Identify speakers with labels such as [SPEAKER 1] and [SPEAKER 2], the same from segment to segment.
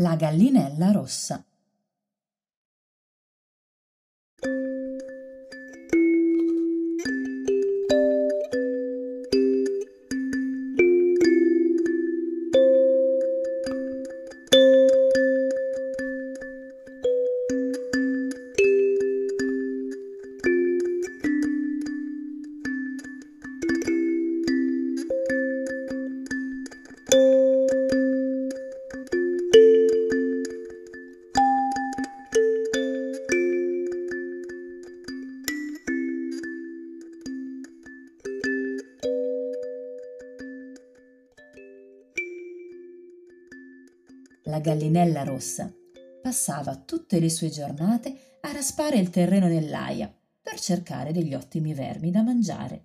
[SPEAKER 1] La gallinella rossa. La gallinella rossa passava tutte le sue giornate a raspare il terreno nell'aia per cercare degli ottimi vermi da mangiare.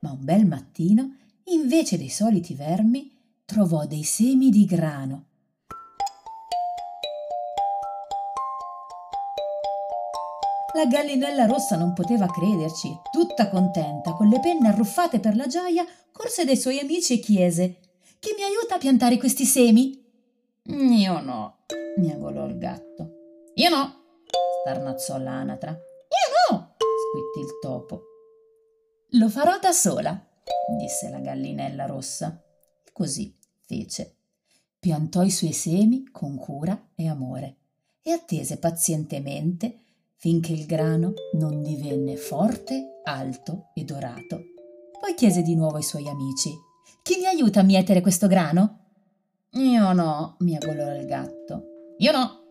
[SPEAKER 1] Ma un bel mattino, invece dei soliti vermi, trovò dei semi di grano. La gallinella rossa non poteva crederci tutta contenta, con le penne arruffate per la gioia, corse dai suoi amici e chiese Chi mi aiuta a piantare questi semi? Io no, miagolò il gatto. Io no, starnazzò l'anatra. Io no, squittì il topo. Lo farò da sola, disse la gallinella rossa. E così fece. Piantò i suoi semi con cura e amore e attese pazientemente finché il grano non divenne forte, alto e dorato. Poi chiese di nuovo ai suoi amici: Chi mi aiuta a mietere questo grano? Io no, miagolò il gatto. Io no,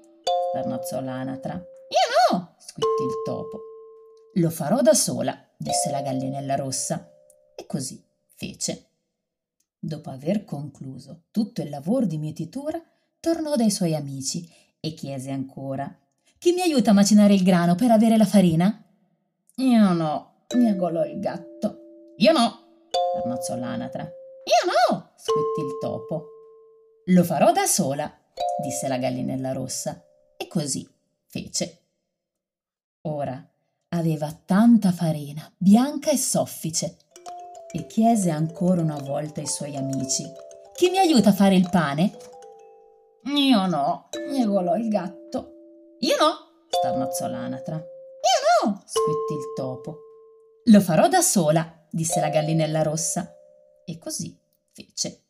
[SPEAKER 1] starnazzò l'anatra. Io no, squittì il topo. Lo farò da sola, disse la gallinella rossa. E così fece. Dopo aver concluso tutto il lavoro di mietitura, tornò dai suoi amici e chiese ancora chi mi aiuta a macinare il grano per avere la farina? Io no, miagolò il gatto. Io no, arnozzò l'anatra. Io no, squittì il topo. Lo farò da sola, disse la gallinella rossa. E così fece. Ora aveva tanta farina, bianca e soffice, e chiese ancora una volta ai suoi amici: Chi mi aiuta a fare il pane? Io no, miagolò il gatto. Io no, starnozzò l'anatra. Io no, squittì il topo. Lo farò da sola, disse la gallinella rossa. E così fece.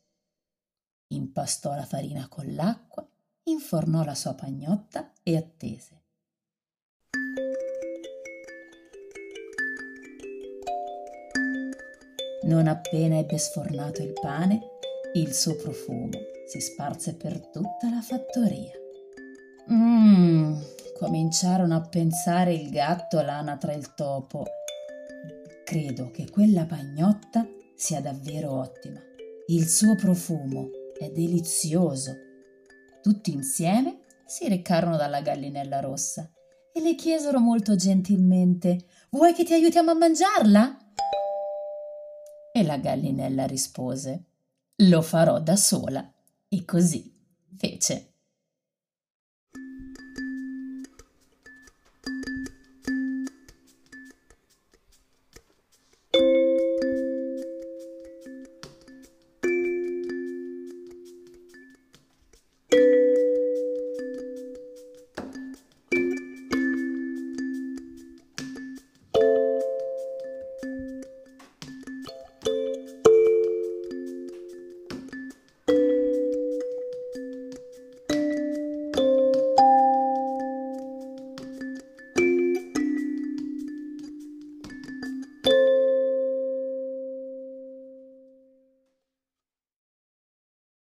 [SPEAKER 1] Impastò la farina con l'acqua, infornò la sua pagnotta e attese. Non appena ebbe sfornato il pane, il suo profumo si sparse per tutta la fattoria. Mmm, cominciarono a pensare il gatto, l'anatra e il topo. Credo che quella pagnotta sia davvero ottima. Il suo profumo è delizioso. Tutti insieme si recarono dalla gallinella rossa e le chiesero molto gentilmente Vuoi che ti aiutiamo a mangiarla? E la gallinella rispose Lo farò da sola. E così fece.